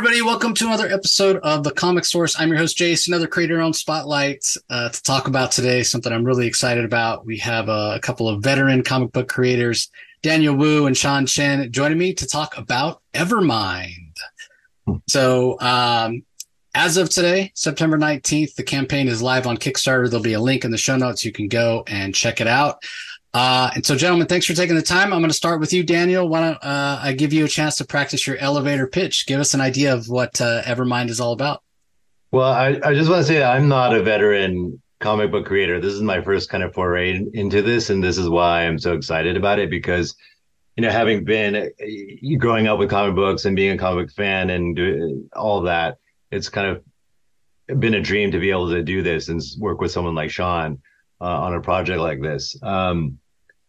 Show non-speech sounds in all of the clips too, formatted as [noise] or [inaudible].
everybody. Welcome to another episode of the Comic Source. I'm your host, Jace, another creator on Spotlight uh, to talk about today. Something I'm really excited about. We have a, a couple of veteran comic book creators, Daniel Wu and Sean Chen, joining me to talk about Evermind. So, um, as of today, September 19th, the campaign is live on Kickstarter. There'll be a link in the show notes. You can go and check it out. Uh, and so, gentlemen, thanks for taking the time. I'm going to start with you, Daniel. Why don't uh, I give you a chance to practice your elevator pitch? Give us an idea of what uh, Evermind is all about. Well, I, I just want to say I'm not a veteran comic book creator. This is my first kind of foray into this, and this is why I'm so excited about it because, you know, having been uh, growing up with comic books and being a comic fan and all that, it's kind of been a dream to be able to do this and work with someone like Sean uh, on a project like this. Um,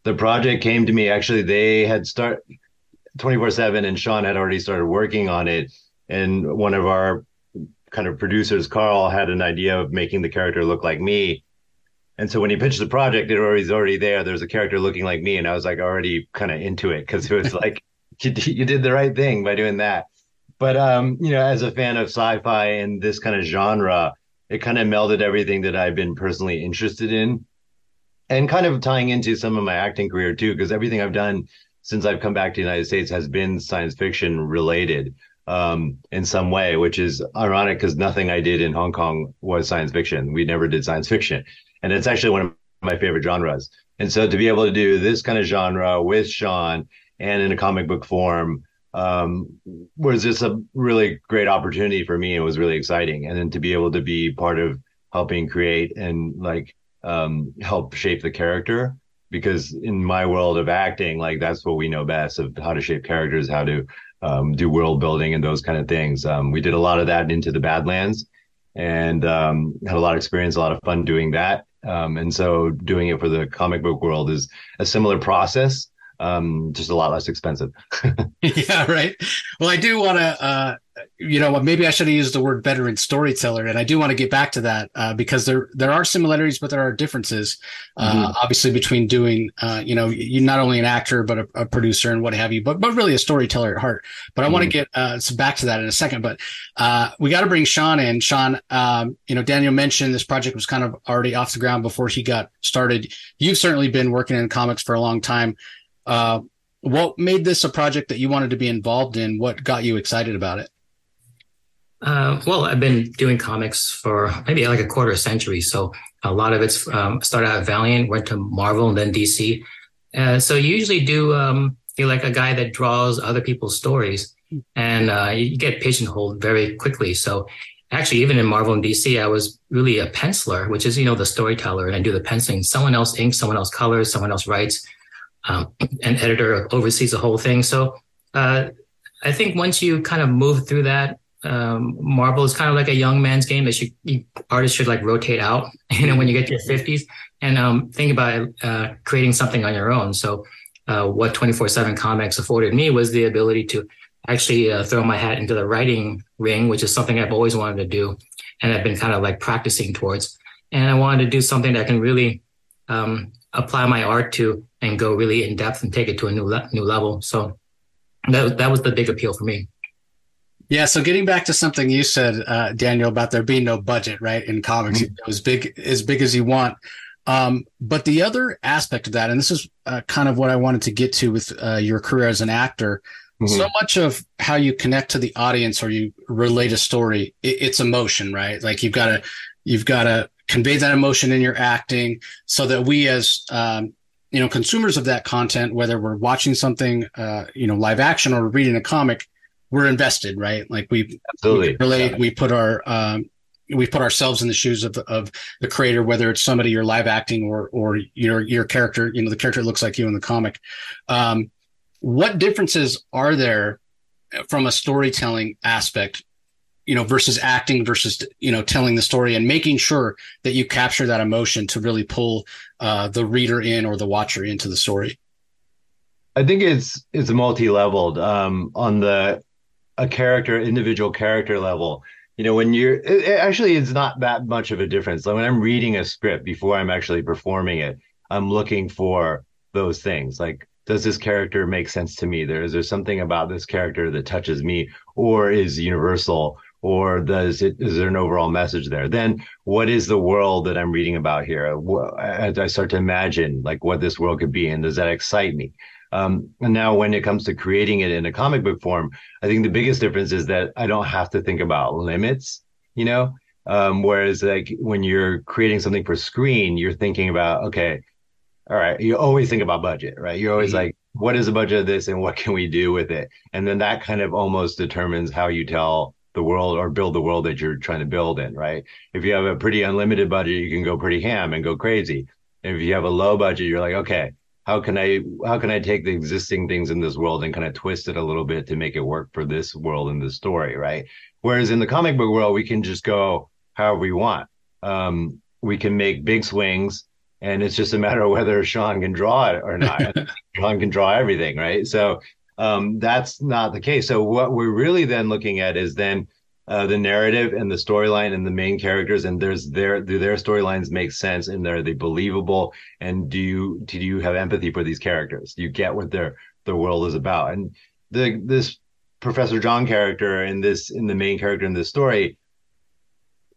the project came to me actually. They had start 24 seven, and Sean had already started working on it. And one of our kind of producers, Carl, had an idea of making the character look like me. And so when he pitched the project, it was already there. There's a character looking like me, and I was like already kind of into it because it was [laughs] like you, you did the right thing by doing that. But um, you know, as a fan of sci-fi and this kind of genre, it kind of melded everything that I've been personally interested in and kind of tying into some of my acting career too, because everything I've done since I've come back to the United States has been science fiction related um, in some way, which is ironic because nothing I did in Hong Kong was science fiction. We never did science fiction. And it's actually one of my favorite genres. And so to be able to do this kind of genre with Sean and in a comic book form um, was just a really great opportunity for me. It was really exciting. And then to be able to be part of helping create and like um, help shape the character because in my world of acting, like that's what we know best of how to shape characters, how to um, do world building and those kind of things. Um, we did a lot of that into the Badlands and um, had a lot of experience, a lot of fun doing that. Um, and so doing it for the comic book world is a similar process um, just a lot less expensive. [laughs] yeah, right. Well, I do want to, uh, you know, maybe I should have used the word veteran storyteller, and I do want to get back to that uh, because there there are similarities, but there are differences, uh, mm-hmm. obviously, between doing, uh, you know, you're not only an actor but a, a, producer and what have you, but but really a storyteller at heart. But I mm-hmm. want to get uh, back to that in a second. But uh, we got to bring Sean in. Sean, um, you know, Daniel mentioned this project was kind of already off the ground before he got started. You've certainly been working in comics for a long time. Uh, what made this a project that you wanted to be involved in? What got you excited about it? Uh, well, I've been doing comics for maybe like a quarter century. So a lot of it's um, started out at Valiant, went to Marvel, and then DC. Uh, so you usually do um, you're like a guy that draws other people's stories, and uh, you get pigeonholed very quickly. So actually, even in Marvel and DC, I was really a penciler, which is you know the storyteller, and I do the penciling. Someone else inks, someone else colors, someone else writes um, an editor oversees the whole thing. So uh, I think once you kind of move through that, um, Marvel is kind of like a young man's game that you, artists should like rotate out, [laughs] you know, when you get to your fifties and um, think about uh, creating something on your own. So uh, what 24/7 Comics afforded me was the ability to actually uh, throw my hat into the writing ring, which is something I've always wanted to do, and I've been kind of like practicing towards. And I wanted to do something that can really um, apply my art to and go really in depth and take it to a new le- new level. So that that was the big appeal for me. Yeah. So getting back to something you said, uh, Daniel, about there being no budget, right, in comics, mm-hmm. as big as big as you want. Um, but the other aspect of that, and this is uh, kind of what I wanted to get to with uh, your career as an actor. Mm-hmm. So much of how you connect to the audience or you relate a story, it, it's emotion, right? Like you've got to, you've got to convey that emotion in your acting so that we as um, you know consumers of that content whether we're watching something uh, you know live action or reading a comic we're invested right like we, Absolutely. we relate yeah. we put our um, we put ourselves in the shoes of, of the creator whether it's somebody you're live acting or or your your character you know the character looks like you in the comic um, what differences are there from a storytelling aspect you know versus acting versus you know telling the story and making sure that you capture that emotion to really pull uh, the reader in or the watcher into the story. I think it's it's multi-leveled um, on the a character individual character level. You know when you're it, it actually it's not that much of a difference. Like when i'm reading a script before i'm actually performing it i'm looking for those things. Like does this character make sense to me? There is there something about this character that touches me, or is universal, or does it is there an overall message there? Then what is the world that I'm reading about here? As I start to imagine like what this world could be, and does that excite me? Um, and now when it comes to creating it in a comic book form, I think the biggest difference is that I don't have to think about limits, you know? Um, whereas like when you're creating something for screen, you're thinking about, okay, all right, you always think about budget, right? You're always mm-hmm. like, what is the budget of this and what can we do with it? And then that kind of almost determines how you tell the world or build the world that you're trying to build in, right? If you have a pretty unlimited budget, you can go pretty ham and go crazy. If you have a low budget, you're like, okay, how can I how can I take the existing things in this world and kind of twist it a little bit to make it work for this world and this story, right? Whereas in the comic book world, we can just go however we want. Um, we can make big swings, and it's just a matter of whether Sean can draw it or not. [laughs] Sean can draw everything, right? So um, that's not the case. So what we're really then looking at is then uh, the narrative and the storyline and the main characters and there's their do their storylines make sense and are they believable? And do you do you have empathy for these characters? Do you get what their their world is about? And the this professor john character and this in the main character in this story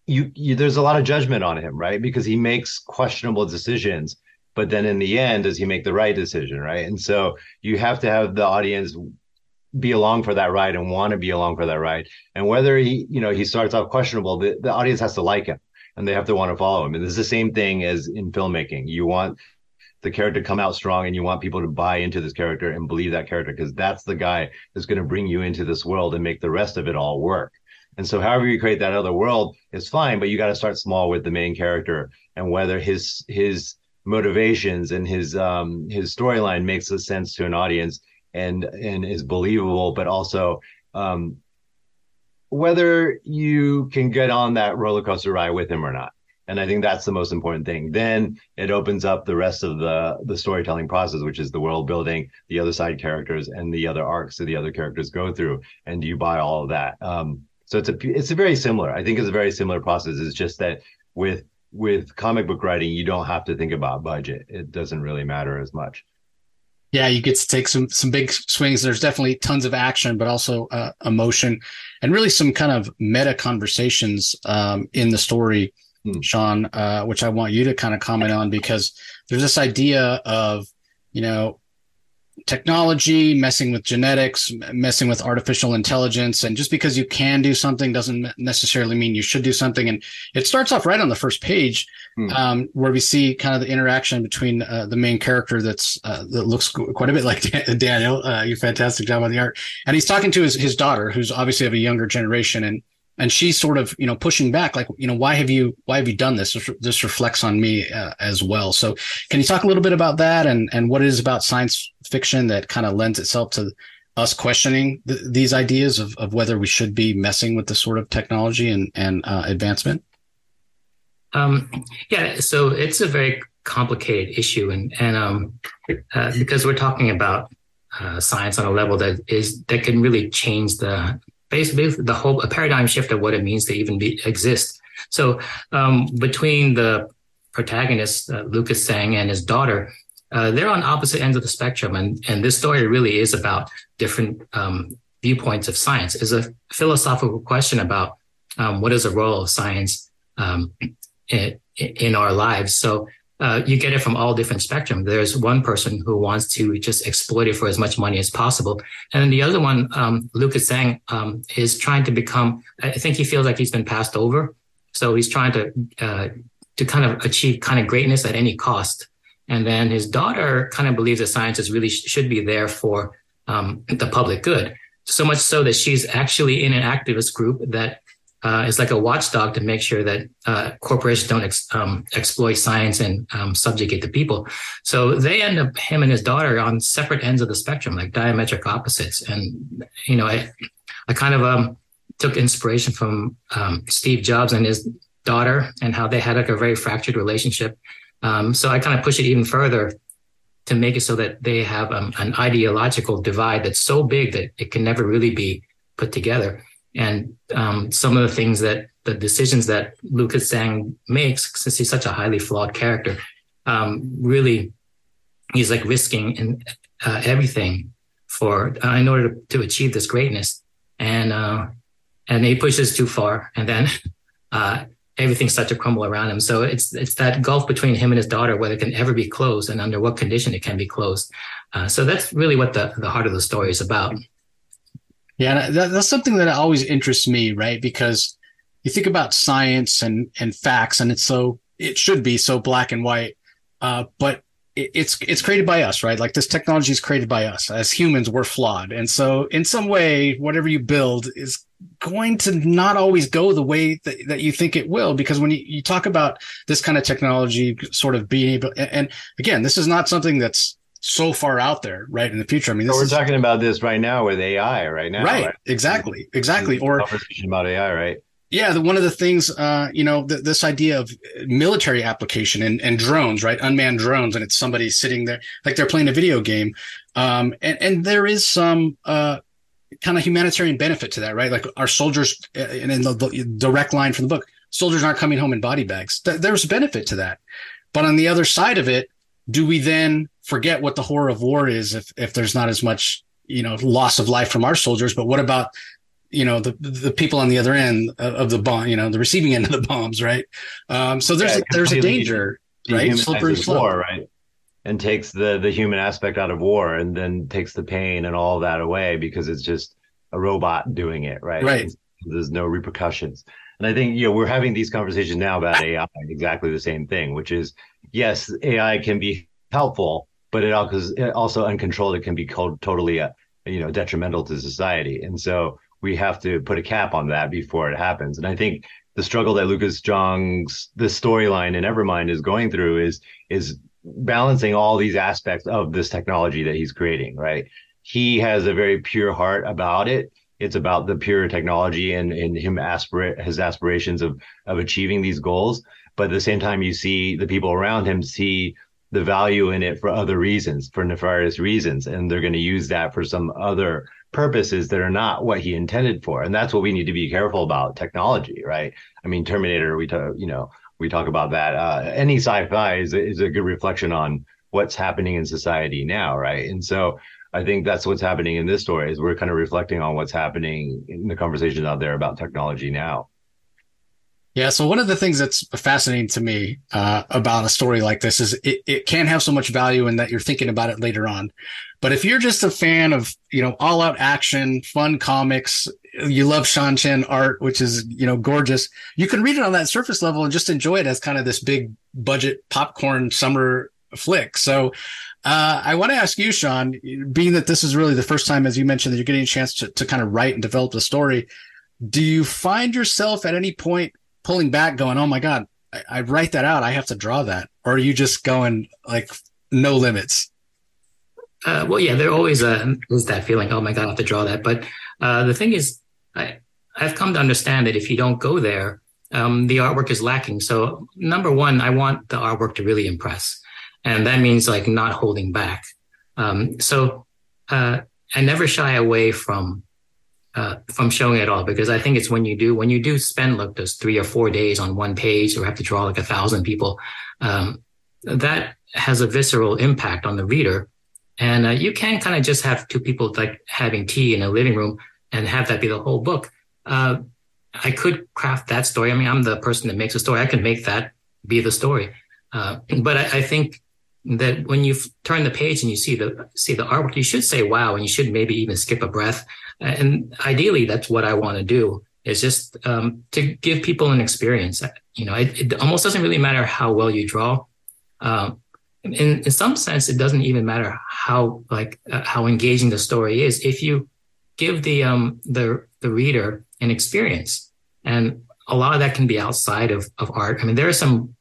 you, you there's a lot of judgment on him right? Because he makes questionable decisions but then in the end does he make the right decision right and so you have to have the audience be along for that ride and want to be along for that ride. And whether he, you know, he starts off questionable, the, the audience has to like him and they have to want to follow him. And it's the same thing as in filmmaking. You want the character to come out strong and you want people to buy into this character and believe that character because that's the guy that's going to bring you into this world and make the rest of it all work. And so however you create that other world is fine, but you got to start small with the main character and whether his his motivations and his um his storyline makes a sense to an audience and and is believable, but also um, whether you can get on that roller coaster ride with him or not. And I think that's the most important thing. Then it opens up the rest of the the storytelling process, which is the world building, the other side characters, and the other arcs that the other characters go through. And do you buy all of that? Um, so it's a it's a very similar. I think it's a very similar process. It's just that with with comic book writing, you don't have to think about budget. It doesn't really matter as much. Yeah, you get to take some some big swings. There's definitely tons of action, but also uh, emotion, and really some kind of meta conversations um, in the story, hmm. Sean, uh, which I want you to kind of comment on because there's this idea of you know technology, messing with genetics, messing with artificial intelligence. And just because you can do something doesn't necessarily mean you should do something. And it starts off right on the first page, hmm. um, where we see kind of the interaction between uh, the main character that's uh, that looks quite a bit like Daniel. Uh, you fantastic job on the art. And he's talking to his, his daughter, who's obviously of a younger generation. And and she's sort of you know pushing back like you know why have you why have you done this? This, reflects on me uh, as well. So can you talk a little bit about that and and what it is about science fiction that kind of lends itself to us questioning th- these ideas of, of whether we should be messing with this sort of technology and and uh, advancement? Um, yeah so it's a very complicated issue and and um, uh, because we're talking about uh, science on a level that is that can really change the basically the whole a paradigm shift of what it means to even be exist. So um, between the protagonist uh, Lucas Sang and his daughter, uh, they're on opposite ends of the spectrum, and and this story really is about different um, viewpoints of science. It's a philosophical question about um, what is the role of science um, in, in our lives. So uh, you get it from all different spectrum. There's one person who wants to just exploit it for as much money as possible, and then the other one, um, Lucas Tsang, um, is trying to become. I think he feels like he's been passed over, so he's trying to uh, to kind of achieve kind of greatness at any cost. And then his daughter kind of believes that science is really sh- should be there for um, the public good. So much so that she's actually in an activist group that uh, is like a watchdog to make sure that uh, corporations don't ex- um, exploit science and um, subjugate the people. So they end up him and his daughter on separate ends of the spectrum, like diametric opposites. And you know, I I kind of um, took inspiration from um, Steve Jobs and his daughter and how they had like a very fractured relationship. Um, so I kind of push it even further to make it so that they have um, an ideological divide that's so big that it can never really be put together and um, some of the things that the decisions that Lucas Tsang makes, since he's such a highly flawed character, um, really he's like risking in, uh, everything for uh, in order to, to, achieve this greatness, and uh, and he pushes too far, and then [laughs] uh, everything starts to crumble around him. So it's it's that gulf between him and his daughter, whether it can ever be closed, and under what condition it can be closed. Uh, so that's really what the the heart of the story is about. Yeah, that, that's something that always interests me, right? Because you think about science and and facts, and it's so it should be so black and white, uh, but it's it's created by us, right? Like this technology is created by us. As humans, we're flawed, and so in some way, whatever you build is going to not always go the way that, that you think it will. Because when you, you talk about this kind of technology, sort of being able, and, and again, this is not something that's so far out there, right? In the future, I mean, we're is, talking about this right now with AI, right now, right? right? Exactly, exactly. Or conversation about AI, right? Yeah, the, one of the things, uh, you know, the, this idea of military application and, and drones, right? Unmanned drones, and it's somebody sitting there like they're playing a video game. Um, and, and there is some, uh, kind of humanitarian benefit to that, right? Like our soldiers, uh, and in the, the, direct line from the book, soldiers aren't coming home in body bags. Th- there's benefit to that. But on the other side of it, do we then forget what the horror of war is if, if there's not as much, you know, loss of life from our soldiers? But what about you know the the people on the other end of the bomb, you know, the receiving end of the bombs, right? Um, so there's yeah, a, there's a danger, right? Slippery slope, war, right? And takes the the human aspect out of war, and then takes the pain and all that away because it's just a robot doing it, right? Right. There's no repercussions. And I think you know we're having these conversations now about AI, exactly the same thing, which is yes, AI can be helpful, but it also uncontrolled, it can be called totally, uh, you know, detrimental to society. And so we have to put a cap on that before it happens. And I think the struggle that Lucas Zhang's the storyline in Evermind is going through is is balancing all these aspects of this technology that he's creating, right? He has a very pure heart about it. It's about the pure technology and, and him aspirate his aspirations of of achieving these goals. But at the same time, you see the people around him see the value in it for other reasons, for nefarious reasons, and they're going to use that for some other purposes that are not what he intended for. And that's what we need to be careful about technology, right? I mean, Terminator, we talk, you know, we talk about that. Uh, any sci-fi is, is a good reflection on what's happening in society now, right? And so I think that's what's happening in this story is we're kind of reflecting on what's happening in the conversations out there about technology now. Yeah. So one of the things that's fascinating to me uh, about a story like this is it, it can have so much value in that you're thinking about it later on. But if you're just a fan of, you know, all out action, fun comics, you love Sean Chen art, which is, you know, gorgeous, you can read it on that surface level and just enjoy it as kind of this big budget popcorn summer flick. So uh, I want to ask you, Sean, being that this is really the first time, as you mentioned, that you're getting a chance to, to kind of write and develop the story. Do you find yourself at any point pulling back, going, "Oh my god, I, I write that out. I have to draw that," or are you just going like no limits? Uh, well, yeah, there always uh, is that feeling. Oh my god, I have to draw that. But uh, the thing is, I I've come to understand that if you don't go there, um, the artwork is lacking. So number one, I want the artwork to really impress, and that means like not holding back. Um, so uh, I never shy away from uh, from showing it all because I think it's when you do when you do spend like those three or four days on one page or have to draw like a thousand people, um, that has a visceral impact on the reader. And uh, you can kind of just have two people like having tea in a living room and have that be the whole book. Uh, I could craft that story. I mean, I'm the person that makes a story. I can make that be the story. Uh, but I, I, think that when you turn the page and you see the see the artwork, you should say wow, and you should maybe even skip a breath and ideally, that's what I want to do is just um, to give people an experience. You know, it, it, almost doesn't really matter how well you draw. Um, in, in some sense, it doesn't even matter how like uh, how engaging the story is if you give the um the the reader an experience, and a lot of that can be outside of of art. I mean, there are some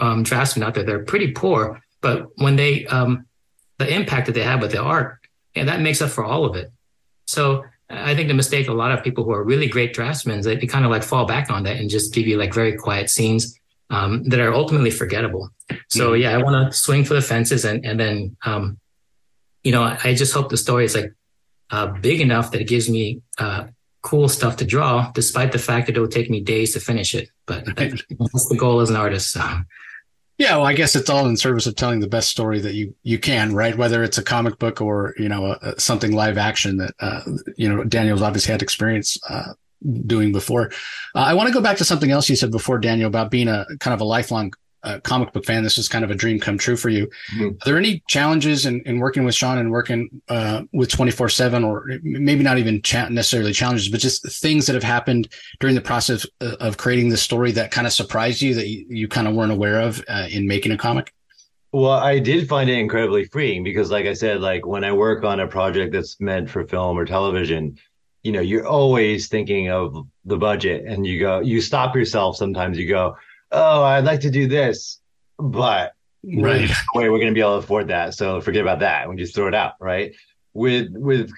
um, draftsmen out there that are pretty poor, but when they um the impact that they have with the art, yeah, that makes up for all of it. So I think the mistake a lot of people who are really great draftsmen they, they kind of like fall back on that and just give you like very quiet scenes um, that are ultimately forgettable. So yeah, I want to swing for the fences and and then um, you know I just hope the story is like uh, big enough that it gives me uh, cool stuff to draw, despite the fact that it will take me days to finish it. But that's the goal as an artist. So. Yeah, well, I guess it's all in service of telling the best story that you you can, right? Whether it's a comic book or you know a, something live action that uh, you know Daniel's obviously had experience uh, doing before. Uh, I want to go back to something else you said before, Daniel, about being a kind of a lifelong uh, comic book fan. This is kind of a dream come true for you. Mm-hmm. Are there any challenges in, in working with Sean and working uh, with 24 7 or maybe not even cha- necessarily challenges, but just things that have happened during the process of, of creating the story that kind of surprised you that you, you kind of weren't aware of uh, in making a comic? Well, I did find it incredibly freeing because, like I said, like when I work on a project that's meant for film or television, you know, you're always thinking of the budget and you go, you stop yourself sometimes, you go, oh, I'd like to do this, but right way we're going to be able to afford that. So forget about that. We just throw it out, right? With with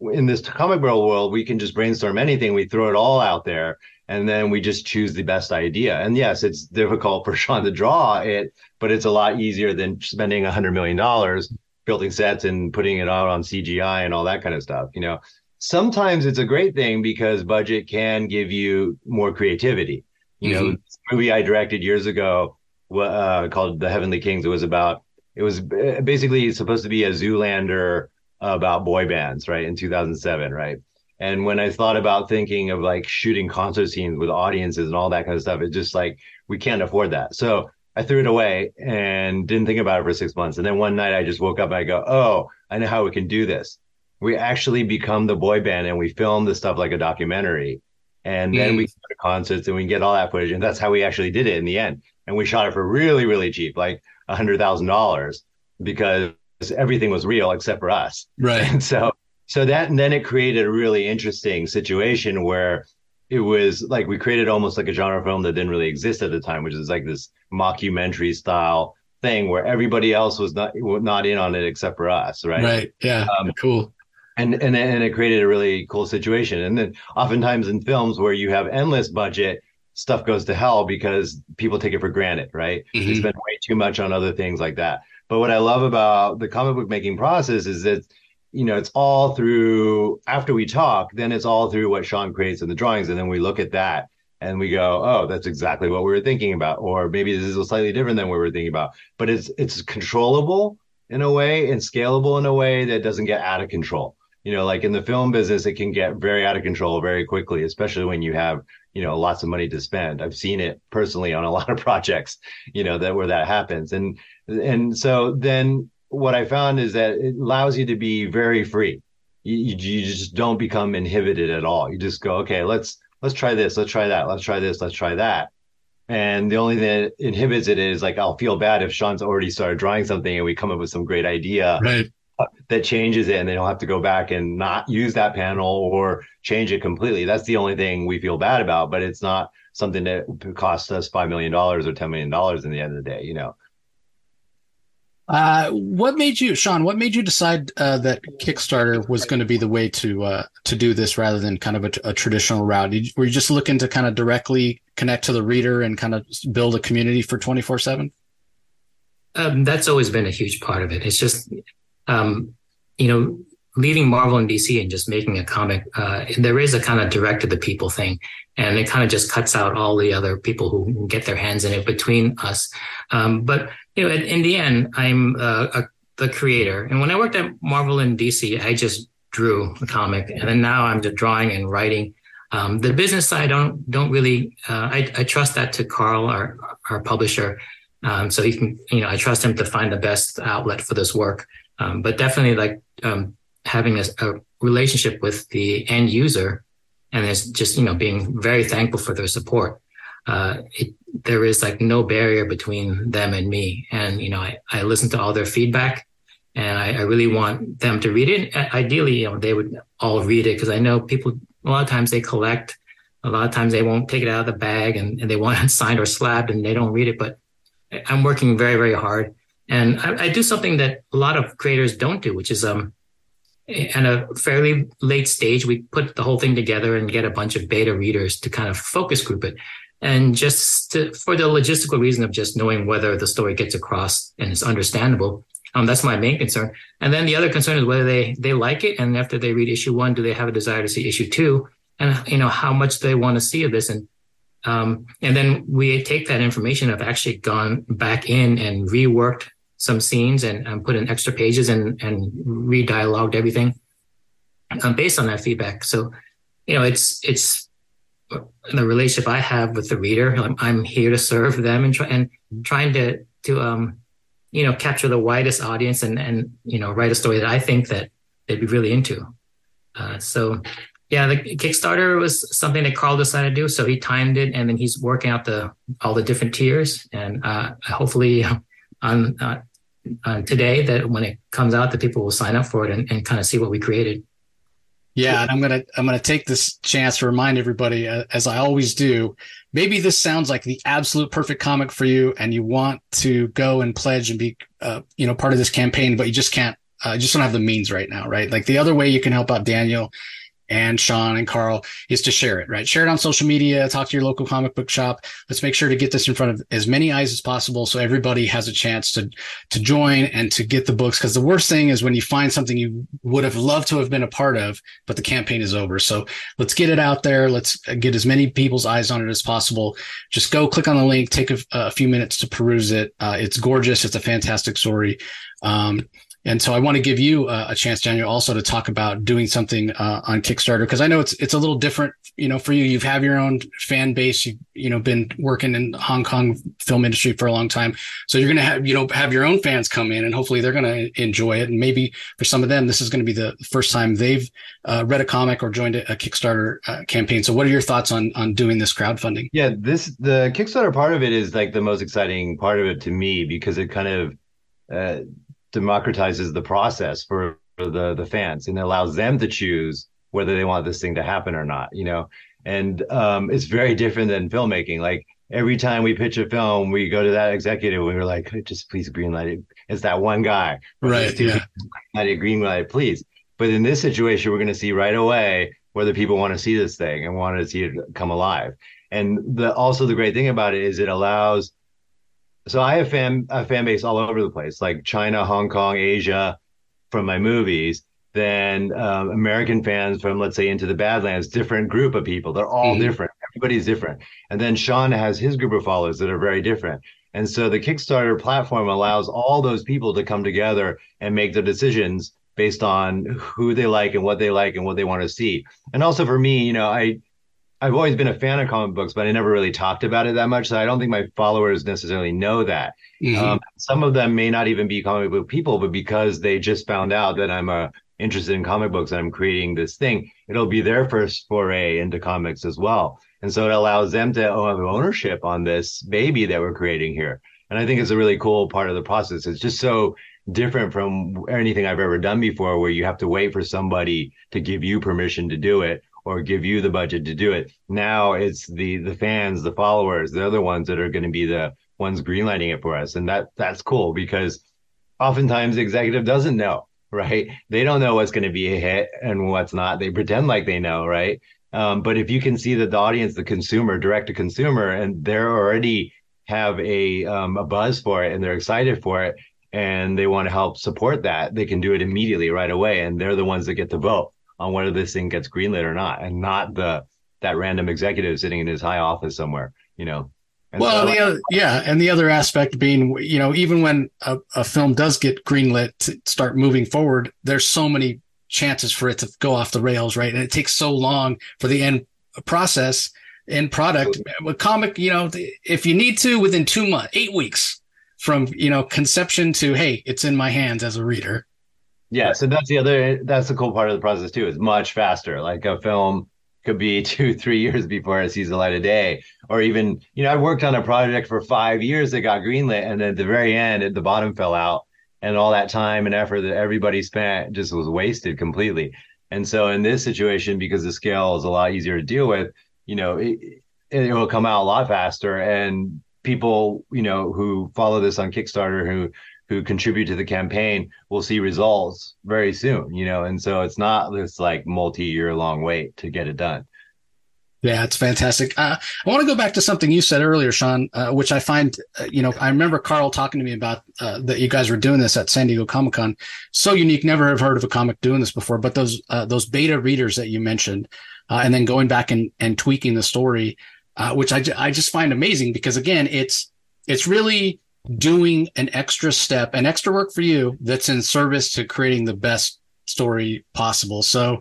in this comic book world, we can just brainstorm anything. We throw it all out there, and then we just choose the best idea. And yes, it's difficult [laughs] for Sean to draw it, but it's a lot easier than spending a hundred million dollars building sets and putting it out on CGI and all that kind of stuff. You know, sometimes it's a great thing because budget can give you more creativity. You mm-hmm. know, movie I directed years ago uh, called The Heavenly Kings. It was about it was basically supposed to be a Zoolander about boy bands, right? In 2007, right? And when I thought about thinking of like shooting concert scenes with audiences and all that kind of stuff, it just like we can't afford that. So I threw it away and didn't think about it for six months. And then one night I just woke up and I go, oh, I know how we can do this. We actually become the boy band and we film the stuff like a documentary and then mm. we go to concerts and we get all that footage and that's how we actually did it in the end. And we shot it for really really cheap like a hundred thousand dollars because everything was real except for us. Right. And [laughs] so so that and then it created a really interesting situation where it was like we created almost like a genre film that didn't really exist at the time which is like this mockumentary style thing where everybody else was not not in on it except for us right? Right. Yeah. Um, cool and and and it created a really cool situation. And then oftentimes in films where you have endless budget, stuff goes to hell because people take it for granted, right? Mm-hmm. They spend way too much on other things like that. But what I love about the comic book making process is that you know it's all through after we talk, then it's all through what Sean creates in the drawings, and then we look at that and we go, oh, that's exactly what we were thinking about, or maybe this is slightly different than what we were thinking about. But it's it's controllable in a way and scalable in a way that doesn't get out of control you know, like in the film business, it can get very out of control very quickly, especially when you have, you know, lots of money to spend. I've seen it personally on a [laughs] lot of projects, you know, that where that happens. And, and so then what I found is that it allows you to be very free. You, you just don't become inhibited at all. You just go, okay, let's, let's try this. Let's try that. Let's try this. Let's try that. And the only thing that inhibits it is like, I'll feel bad if Sean's already started drawing something and we come up with some great idea. Right that changes it and they don't have to go back and not use that panel or change it completely. That's the only thing we feel bad about, but it's not something that costs us $5 million or $10 million in the end of the day, you know? Uh, what made you, Sean? What made you decide uh, that Kickstarter was going to be the way to uh, to do this rather than kind of a, a traditional route? You, were you just looking to kind of directly connect to the reader and kind of build a community for twenty four seven? Um, that's always been a huge part of it. It's just um, you know, leaving Marvel and DC and just making a comic, uh, there is a kind of direct to the people thing. And it kind of just cuts out all the other people who get their hands in it between us. Um, but, you know, in, in the end, I'm uh, a, the creator. And when I worked at Marvel and DC, I just drew a comic. And then now I'm just drawing and writing. Um, the business side, I don't, don't really, uh, I, I trust that to Carl, our, our publisher. Um, so he can, you know, I trust him to find the best outlet for this work. Um, but definitely like um, having a, a, relationship with the end user and it's just, you know, being very thankful for their support. Uh, it, there is like no barrier between them and me. And, you know, I, I listen to all their feedback and I, I really want them to read it. Ideally, you know, they would all read it because I know people, a lot of times they collect, a lot of times they won't take it out of the bag and, and they want it [laughs] signed or slabbed and they don't read it. But I'm working very, very hard and I, I, do something that a lot of creators don't do, which is um, at a fairly late stage, we put the whole thing together and get a bunch of beta readers to kind of focus group it. And just to, for the logistical reason of just knowing whether the story gets across and is understandable. Um, that's my main concern. And then the other concern is whether they, they like it. And after they read issue one, do they have a desire to see issue two? And, you know, how much they want to see of this. And Um, and then we take that information. I've actually gone back in and reworked some scenes and, and put in extra pages and, and re-dialogued everything um, based on that feedback. So, you know, it's it's the relationship I have with the reader. I'm, I'm here to serve them and try and trying to to um, you know capture the widest audience and and you know write a story that I think that they'd be really into. Uh, so yeah, the Kickstarter was something that Carl decided to do. So he timed it, and then he's working out the all the different tiers, and uh, hopefully [laughs] on, uh, on today that when it comes out, that people will sign up for it and, and kind of see what we created. Yeah, and I'm gonna I'm gonna take this chance to remind everybody, uh, as I always do. Maybe this sounds like the absolute perfect comic for you, and you want to go and pledge and be, uh, you know, part of this campaign, but you just can't. Uh, just don't have the means right now, right? Like the other way you can help out Daniel and Sean and Carl is to share it, right? Share it on social media, talk to your local comic book shop. Let's make sure to get this in front of as many eyes as possible so everybody has a chance to to join and to get the books. Because the worst thing is when you find something you would have loved to have been a part of, but the campaign is over. So let's get it out there. Let's get as many people's eyes on it as possible. Just go click on the link, take a, a few minutes to peruse it. Uh, it's gorgeous. It's a fantastic story. Um, and so I want to give you a, a chance, Daniel, also to talk about doing something uh, on Kickstarter because I know it's it's a little different, you know, for you. You've have your own fan base. You've you know been working in the Hong Kong film industry for a long time, so you're to have you know have your own fans come in, and hopefully they're to enjoy it. And maybe for some of them, this is to be the first time they've uh, read a comic or joined a, a Kickstarter uh, campaign. So, what are your thoughts on on doing this crowdfunding? Yeah, this the Kickstarter part of it is like the most exciting part of it to me because it kind of uh, democratizes the process for, the the fans and allows them to choose whether they want this thing to happen or not. You know, and um, it's very different than filmmaking. Like every time we pitch a film, we go to that executive and we're like, just please greenlight it. It's that one guy, right? Yeah, greenlight it, greenlight it, please. But in this situation, we're going to see right away whether people want to see this thing and want to see it come alive. And the also the great thing about it is it allows so I have fan a fan base all over the place, like China, Hong Kong, Asia, from my movies. Then um, American fans from let's say Into the Badlands, different group of people. They're all mm-hmm. different. Everybody's different. And then Sean has his group of followers that are very different. And so the Kickstarter platform allows all those people to come together and make their decisions based on who they like and what they like and what they want to see. And also for me, you know, I I've always been a fan of comic books, but I never really talked about it that much. So I don't think my followers necessarily know that. Mm-hmm. Um, some of them may not even be comic book people, but because they just found out that I'm uh, interested in comic books and I'm creating this thing, it'll be their first foray into comics as well. And so it allows them to have ownership on this baby that we're creating here. And I think it's a really cool part of the process. It's just so different from anything I've ever done before, where you have to wait for somebody to give you permission to do it or give you the budget to do it. Now it's the the fans, the followers, they're the ones that are going to be the ones greenlighting it for us, and that that's cool because oftentimes the executive doesn't know, right? They don't know what's going to be a hit and what's not. They pretend like they know, right? Um, but if you can see that the audience, the consumer, direct to consumer, and they're already have a um, a buzz for it and they're excited for it and they want to help support that, they can do it immediately right away, and they're the ones that get to vote on whether this thing gets greenlit or not, and not the that random executive sitting in his high office somewhere, you know. And well, so, the other, yeah, and the other aspect being, you know, even when a, a film does get greenlit to start moving forward, there's so many chances for it to go off the rails, right? And it takes so long for the end process and product. With comic, you know, if you need to, within two months, eight weeks from you know conception to hey, it's in my hands as a reader. Yeah, so that's the other that's the cool part of the process too. It's much faster. Like a film could be [laughs] two, three years before it sees the light of day. Or even, you know, I worked on a project for five years that got greenlit, and then at the very end, it, the bottom fell out, and all that time and effort that everybody spent just was wasted completely. And so in this situation, because the scale is a lot easier to deal with, you know, it, it will come out a lot faster, and people, you know, who follow this on Kickstarter who who contribute to the campaign will see results very soon, you know, and so it's not this like multi-year long wait to get it done. Yeah, it's fantastic. Uh, I want to go back to something you said earlier, Sean, uh, which I find, uh, you know, I remember Carl talking to me about uh, that you guys were doing this at San Diego Comic Con. So unique, never have heard of a comic doing this before. But those uh, those beta readers that you mentioned, uh, and then going back and, and tweaking the story, which I, I just find amazing because again, it's it's really doing an extra step, an extra work for you that's in service to creating the best story possible. So,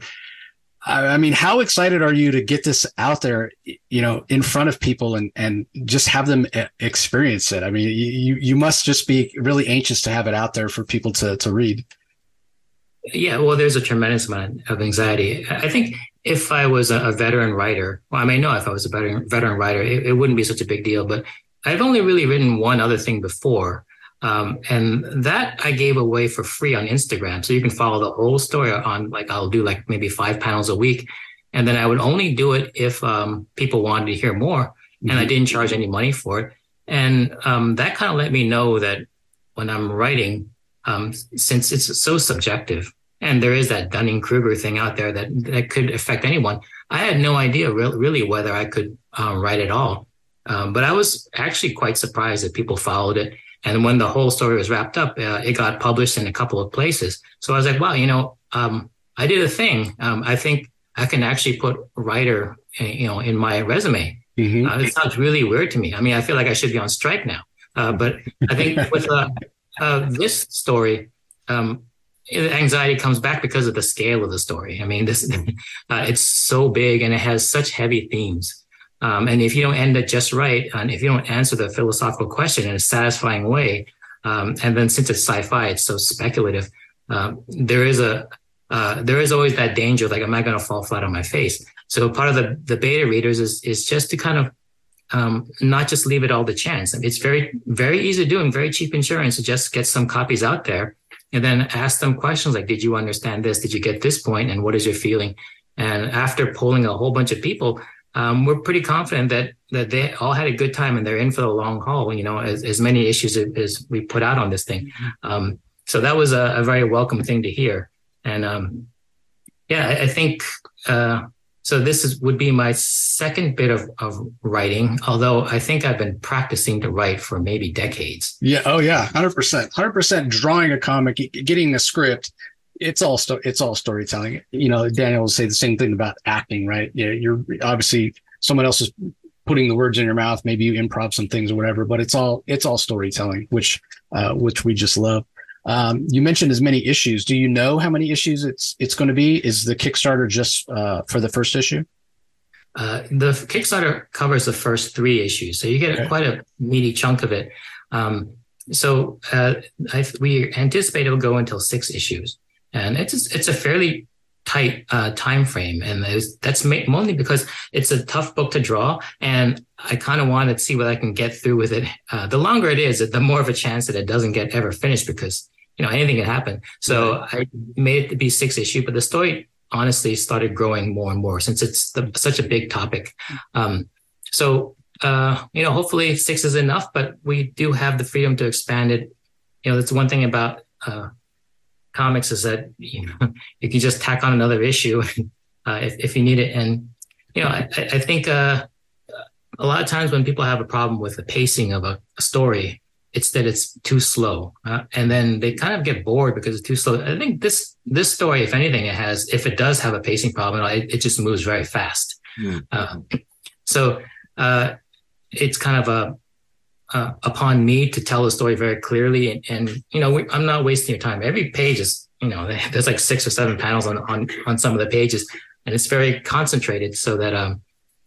I mean, how excited are you to get this out there, you know, in front of people and, and just have them eh, experience it? I mean, you, you must just be really anxious to have it out there for people to, to read. Yeah, well, there's a tremendous amount of anxiety. I think if I was a, veteran writer, well, I may know if I was a veteran, veteran writer, it, it wouldn't be such a big deal. But I've only really written one other thing before. Um, and that I gave away for free on Instagram. So you can follow the whole story on like, I'll do like maybe five panels a week. And then I would only do it if um, people wanted to hear more. Mm-hmm. And I mm-hmm. didn't charge any money for it. And um, that kind of let me know that when I'm writing, um, since it's so subjective and there is that Dunning Kruger thing out there that, that could affect anyone, I had no idea re- really whether I could um, write at all. Um, but I was actually quite surprised that people followed it. And when the whole story was wrapped up, uh, it got published in a couple of places. So I was like, wow, you know, um, I did a thing. Um, I think I can actually put writer, uh, you know, in my resume. Mm-hmm. Uh, it sounds really weird to me. I mean, I feel like I should be on strike now. Uh, but I think [laughs] with uh, uh, this story, um, anxiety comes back because of the scale of the story. I mean, this [laughs] it's so big and it has such heavy themes. Um, and if you don't end it just right, and if you don't answer the philosophical question in a satisfying way, um, and then since it's sci-fi, it's so speculative. Um, there is a uh, there is always that danger, like, am I going to fall flat on my face? So part of the the beta readers is is just to kind of um, not just leave it all to chance. It's very very easy to do and very cheap insurance to just get some copies out there and then ask them questions like, did you understand this? Did you get this point? And what is your feeling? And after polling a whole bunch of people, um, we're pretty confident that that they all had a good time and they're in for the long haul. You know, as, as many issues as we put out on this thing. Um, so that was a, a, very welcome thing to hear. And um, yeah, I, I think uh, so. This is would be my second bit of, of writing, although I think I've been practicing to write for maybe decades. Yeah. Oh yeah. Hundred percent. Hundred percent. Drawing a comic, getting a script it's all sto- it's all storytelling. You know, Daniel will say the same thing about acting, right? Yeah, you're obviously someone else is putting the words in your mouth. Maybe you improv some things or whatever, but it's all it's all storytelling, which uh, which we just love. Um, you mentioned as many issues. Do you know how many issues it's it's going to be? Is the Kickstarter just uh, for the first issue? Uh, the Kickstarter covers the first three issues, so you get okay. quite a meaty chunk of it. Um, so uh, I, we anticipate it'll go until six issues and it's it's a fairly tight uh, time frame, and that's mainly because it's a tough book to draw, and I kind of wanted to see what I can get through with it. Uh, the longer it is, the more of a chance that it doesn't get ever finished because you know anything can happen. So I made it to be six issue, but the story honestly started growing more and more since it's the, such a big topic. Um, so uh, you know, hopefully six is enough, but we do have the freedom to expand it. You know, that's one thing about uh, comics is that you know [laughs] you can just tack on another issue [laughs] uh, if if you need it. And you know, I, I think uh, a lot of times when people have a problem with the pacing of a, a story, it's that it's too slow, uh, and then they kind of get bored because it's too slow. I think this this story, if anything, it has if it does have a pacing problem, it, it just moves very fast. Mm. so uh, it's kind of a uh, upon me to tell the story very clearly. And, and you know, we, I'm not wasting your time. Every page is, you know, [laughs] there's like six or seven panels on, on, on some of the pages and it's very concentrated so that, um,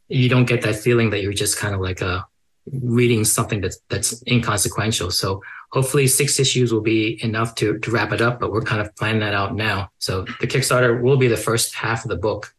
you don't get that feeling that you're just kind of like, uh, reading something that's, that's inconsequential. So hopefully six issues will be enough to, to wrap it up, but we're kind of planning that out now. So the Kickstarter will be the first half of the book.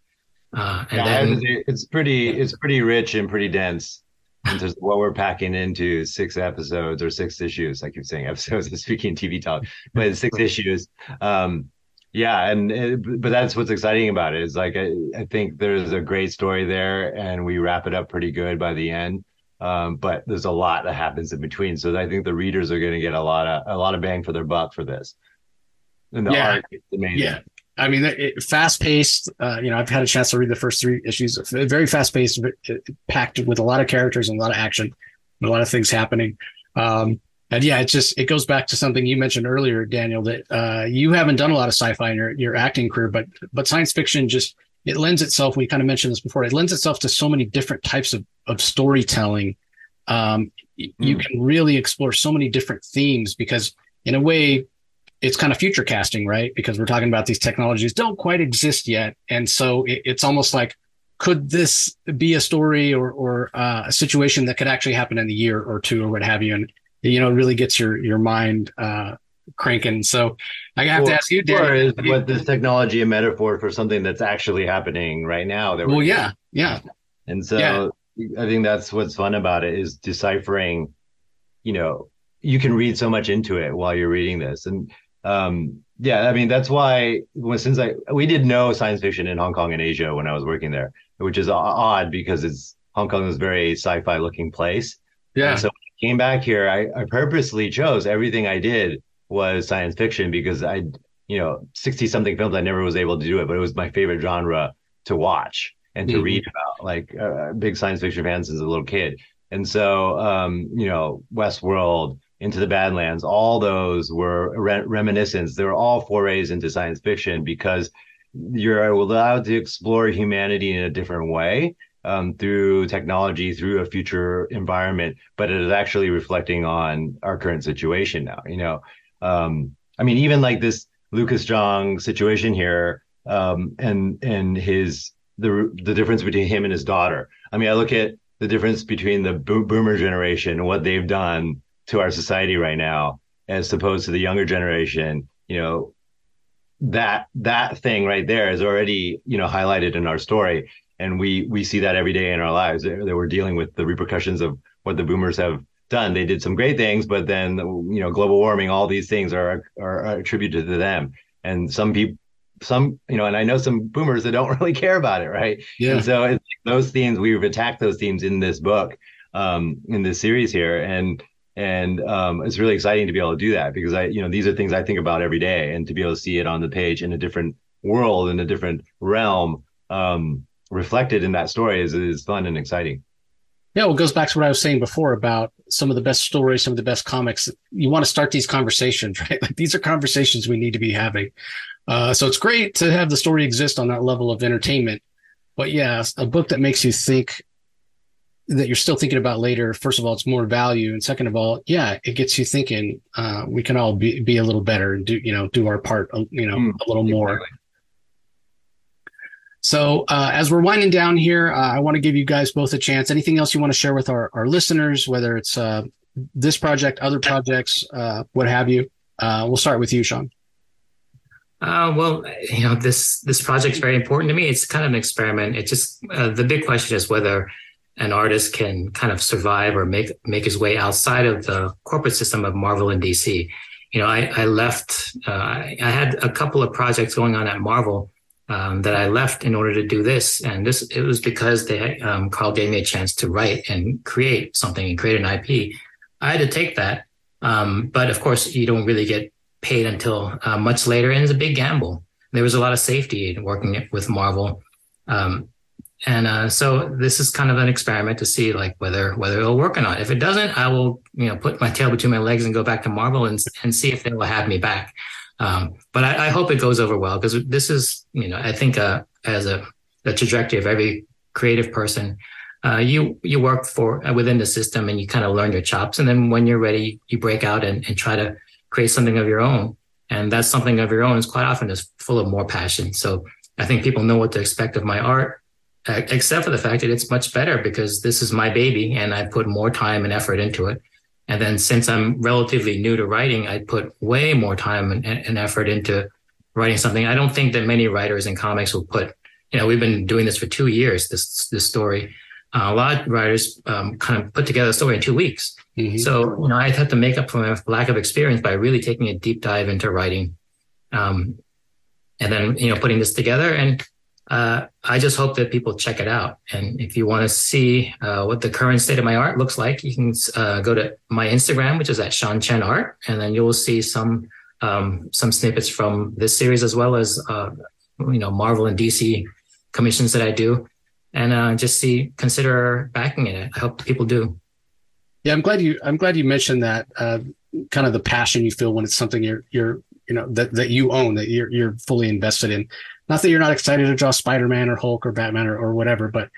Uh, and yeah, then it's pretty, it's pretty rich and pretty dense into what we're packing into six episodes or six issues. I keep saying [laughs] episodes, of speaking TV talk, but six [laughs] issues. Um, yeah, and it, but that's what's exciting about it. Is like I, I, think there's a great story there, and we wrap it up pretty good by the end. Um, but there's a lot that happens in between, so I think the readers are going to get a lot of a lot of bang for their buck for this. And the yeah. art is amazing. Yeah, I mean, it, fast paced. Uh, you know, I've had a chance to read the first three issues. Very fast paced, packed with a lot of characters and a lot of action, a lot of things happening. Um, and yeah, it just it goes back to something you mentioned earlier, Daniel, that uh, you haven't done a lot of sci-fi in your, your acting career, but but science fiction just it lends itself. We kind of mentioned this before. It lends itself to so many different types of of storytelling. Um, mm. You can really explore so many different themes because, in a way, it's kind of future casting, right? Because we're talking about these technologies don't quite exist yet, and so it, it's almost like could this be a story or or uh, a situation that could actually happen in a year or two or what have you? And you know, it really gets your your mind uh, cranking. So I have well, to ask you, Dan, is what this technology a metaphor for something that's actually happening right now? That well, yeah, yeah. And so yeah. I think that's what's fun about it is deciphering. You know, you can read so much into it while you're reading this, and um, yeah, I mean that's why when since I we did no science fiction in Hong Kong and Asia when I was working there, which is odd because it's Hong Kong is a very sci-fi looking place. Yeah. And so when I came back here, I, I purposely chose everything I did was science fiction because I, you know, 60 something films, I never was able to do it, but it was my favorite genre to watch and to mm-hmm. read about, like uh, big science fiction fan since a little kid. And so, um, you know, Westworld, Into the Badlands, all those were re- reminiscence. They were all forays into science fiction because you're allowed to explore humanity in a different way um, through technology, through a future environment, but it is actually reflecting on our current situation now. You know, um, I mean, even like this Lucas Zhang situation here, um, and and his the the difference between him and his daughter. I mean, I look at the difference between the boomer generation and what they've done to our society right now, as opposed to the younger generation. You know, that that thing right there is already you know highlighted in our story, and we we see that every day in our lives. That we're dealing with the repercussions of what the boomers have done. They did some great things, but then you know, global warming, all these things are are, attributed to them. And some people, some you know, and I know some boomers that don't [laughs] really care about it, right? Yeah. And so it's those themes we've attacked those themes in this book, um, in this series here, and and um, it's really exciting to be able to do that because I, you know, these are things I think about every day, and to be able to see it on the page in a different world, in a different realm, um, reflected in that story is is fun and exciting. Yeah, well, it goes back to what I was saying before about some of the best stories, some of the best comics. You want to start these conversations, [laughs] right? Like these are conversations we need to be having. Uh, so it's great to have the story exist on that level of entertainment. But yeah, a book that makes you think that you're still thinking about later. First of all, it's more value, and second of all, yeah, it gets you thinking. Uh, we can all be be a little better and do you know do our part, you know, mm, a little more. Exactly. So uh, as we're winding down here, uh, I want to give you guys both a chance. Anything else you want to share with our, our listeners, whether it's uh, this project, other projects, uh, what have you? Uh, we'll start with you, Sean. Uh, well, you know this this project's very important to me. It's kind of an experiment. It just the big question is whether an artist can kind of survive or make make his way outside of the corporate system of Marvel and DC. You know, I, I left. I had a couple of projects going on at Marvel um, that I left in order to do this. And this it was because they um, Carl gave me a chance to write and create something and create an IP. I had to take that, um, but of course you don't really get paid until uh, much later, and it's a big gamble. There was a lot of safety in working with Marvel, um, and uh, so this is kind of an experiment to see like whether whether it'll work or not. If it doesn't, I will you know put my tail between my legs and go back to Marvel and and see if they will have me back. Um, but I, I, hope it goes over well because this is, you know, I think uh, as a trajectory of every creative person, uh, you you work for uh, within the system and you kind of learn your chops, and then when you're ready, you break out and, and try to create something of your own. And that's something of your own is quite often is full of more passion. So I think people know what to expect of my art, except for the fact that it's much better because this is my baby and I put more time and effort into it. And then since I'm relatively new to writing, I put way more time and, and, effort into writing something. I don't think that many writers in comics will put, you know, we've been doing this for two years, this, this story. Uh, a lot of writers um, kind of put together a story in two weeks. Mm-hmm. So, you know, I had to make up for my lack of experience by really taking a deep dive into writing. Um, and then, you know, putting this together. And uh, I just hope that people check it out. And if you want to see uh, what the current state of my art looks like, you can uh, go to my Instagram, which is at Sean Chen Art, and then you will see some um, some snippets from this series as well as uh, you know Marvel and DC commissions that I do, and uh, just see consider backing it. I hope people do. Yeah, I'm glad you I'm glad you mentioned that uh, kind of the passion you feel when it's something you're you're you know that that you own that you're you're fully invested in not that you're not excited to draw Spider-Man or Hulk or Batman or, or whatever, but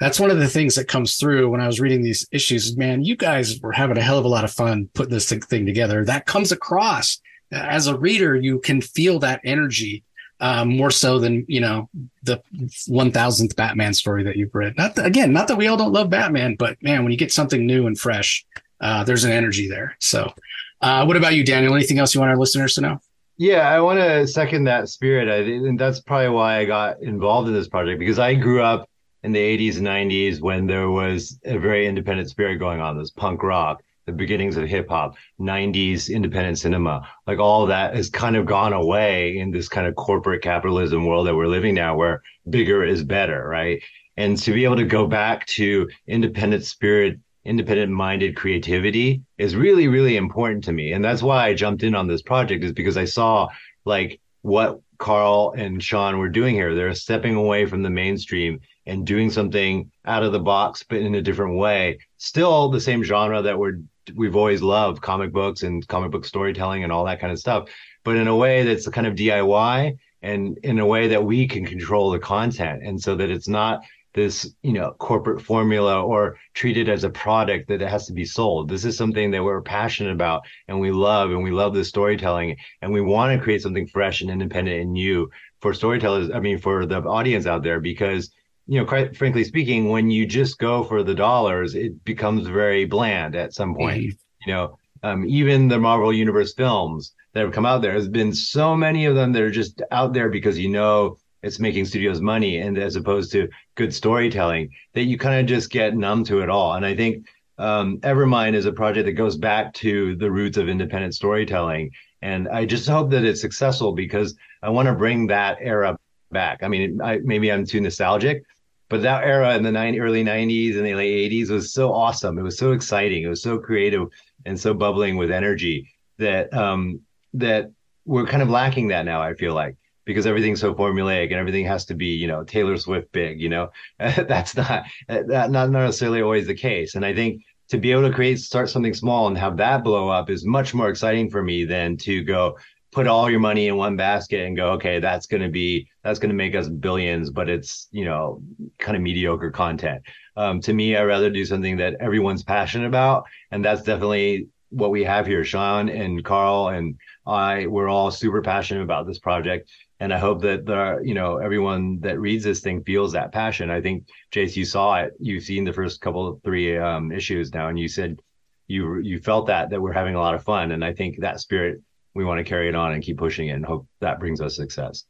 that's one of the things that comes through when I was reading these issues. Man, you guys were having a hell of a lot of fun putting this thing together. That comes across as a reader. You can feel that energy um, more so than you know the one thousandth Batman story that you've read. Not that, again, not that we all don't love Batman, but man, when you get something new and fresh, uh, there's an energy there. So, uh, what about you, Daniel? Anything else you want our listeners to know? Yeah, I want to second that spirit. I, and that's probably why I got involved in this project because I grew up in the 80s and 90s when there was a very independent spirit going on. There's punk rock, the beginnings of hip hop, 90s independent cinema, like all that has kind of gone away in this kind of corporate capitalism world that we're living now, where bigger is better, right? And to be able to go back to independent spirit, independent minded creativity is really, really important to me. And that's why I jumped in on this project is because I saw like what Carl and Sean were doing here. They're stepping away from the mainstream and doing something out of the box, but in a different way. Still the same genre that we're we've always loved, comic books and comic book storytelling and all that kind of stuff, but in a way that's kind of DIY and in a way that we can control the content, and so that it's not this you know corporate formula or treat it as a product that it has to be sold this is something that we're passionate about and we love and we love the storytelling and we want to create something fresh and independent and new for storytellers i mean for the audience out there because you know quite frankly speaking when you just go for the dollars it becomes very bland at some point mm-hmm. you know um, even the marvel universe films that have come out there has been so many of them that are just out there because you know it's making studios money and as opposed to good storytelling that you kind of just get numb to it all. And i think um, evermind is a project that goes back to the roots of independent storytelling. And i just hope that it's successful because i want to bring that era back. I mean I, maybe i'm too nostalgic but that era in the 90, early 90s and the late 80s was so awesome. It was so exciting. It was so creative and so bubbling with energy that um, that we're kind of lacking that now i feel like because everything's so formulaic and everything has to be, you know, Taylor Swift big, you know, [laughs] that's not, that not necessarily always the case. And I think to be able to create, start something small and have that blow up is much more exciting for me than to go put all your money in one basket and go, okay, that's going to be, that's going to make us billions, but it's, you know, kind of mediocre content. Um, to me, I'd rather do something that everyone's passionate about. And that's definitely what we have here. Sean and Carl and I, we're all super passionate about this project and I hope that the you know everyone that reads this thing feels that passion. I think Jace, you saw it. You've seen the first couple of three um, issues now, and you said you you felt that that we're having a lot of fun, and I think that spirit we want to carry it on and keep pushing it, and hope that brings us success.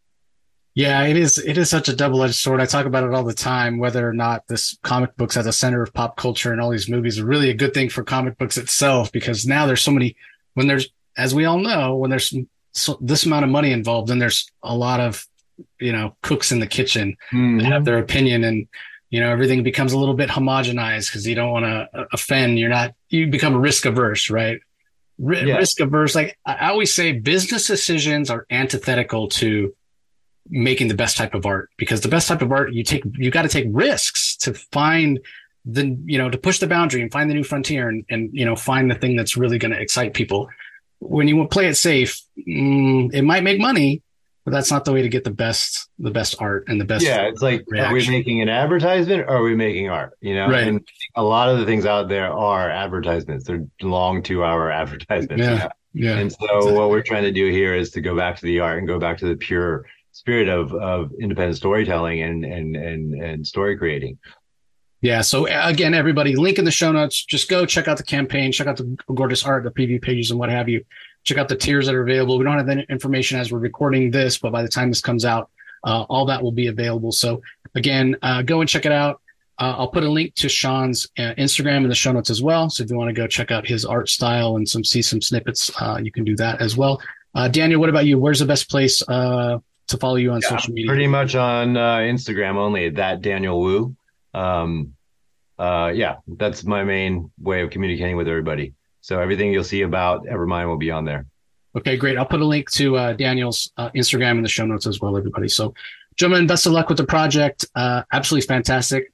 Yeah, it is. It is such a double-edged sword. I talk about it all the time. Whether or not this comic books at the center of pop culture and all these movies are really a good thing for comic books itself, because now there's so many. When there's, as we all know, when there's so this amount of money involved, and there's a lot of you know cooks in the kitchen mm-hmm. that have their opinion, and you know everything becomes a little bit homogenized because you don't want to uh, offend. You're not you become risk averse, right? R-. Risk averse. Like I always say, business decisions are antithetical to making the best type of art because the best type of art you take you got to take risks to find the you know to push the boundary and find the new frontier and and you know find the thing that's really going to excite people when you play it safe, mm, it might make money, but that's not the way to get the best the best art and the best. Yeah, it's like reaction. are we making an advertisement or are we making art? You know, right. And a lot of the things out there are advertisements. They're long two hour [laughs] advertisements. Yeah. You know? Yeah. And so exactly. what we're trying to do here is to go back to the art and go back to the pure spirit of of independent storytelling and and and and story creating. Yeah. So again, everybody, link in the show notes. Just go check out the campaign, check out the gorgeous art, the preview pages, and what have you. Check out the tiers that are available. We don't have that information as we're recording this, but by the time this comes out, uh, all that will be available. So again, uh, go and check it out. Uh, I'll put a link to Sean's uh, Instagram in the show notes as well. So if you want to go check out his art style and some see some snippets, uh, you can do that as well. Uh, Daniel, what about you? Where's the best place to follow you on yeah, social media? Pretty much on Instagram only. That Daniel Wu um, uh, yeah, that's my main way of communicating with everybody. So everything you'll see about Evermind will be on there. Okay, great. I'll put a link to uh, Daniel's uh, Instagram in the show notes as well, everybody. So, gentlemen, best of luck with the project. Uh, absolutely fantastic.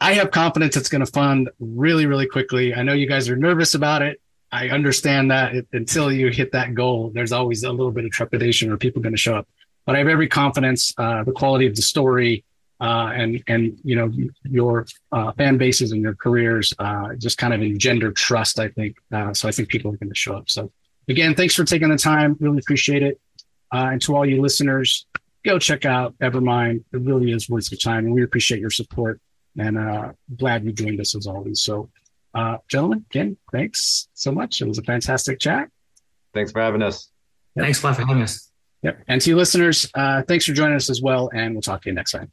I have confidence it's going to fund really, really quickly. I know you guys are nervous about it. I understand that it, until you hit that goal, there's always a little bit of trepidation or people going to show up. but I have every confidence. Uh, the quality of the story uh, and and you know your uh, fan bases and your careers uh, just kind of engender trust. I think uh, so. I think people are going to show up. So again, thanks for taking the time. Really appreciate it. Uh, and to all you listeners, go check out Evermind. It really is worth your time, and we appreciate your support. And uh, glad you joined us as always. So, gentlemen, again, thanks so much. It was a fantastic chat. Thanks for having us. Yep. Thanks a lot for having us. Yep. And to you listeners, uh, thanks for joining us as well. And we'll talk to you next time.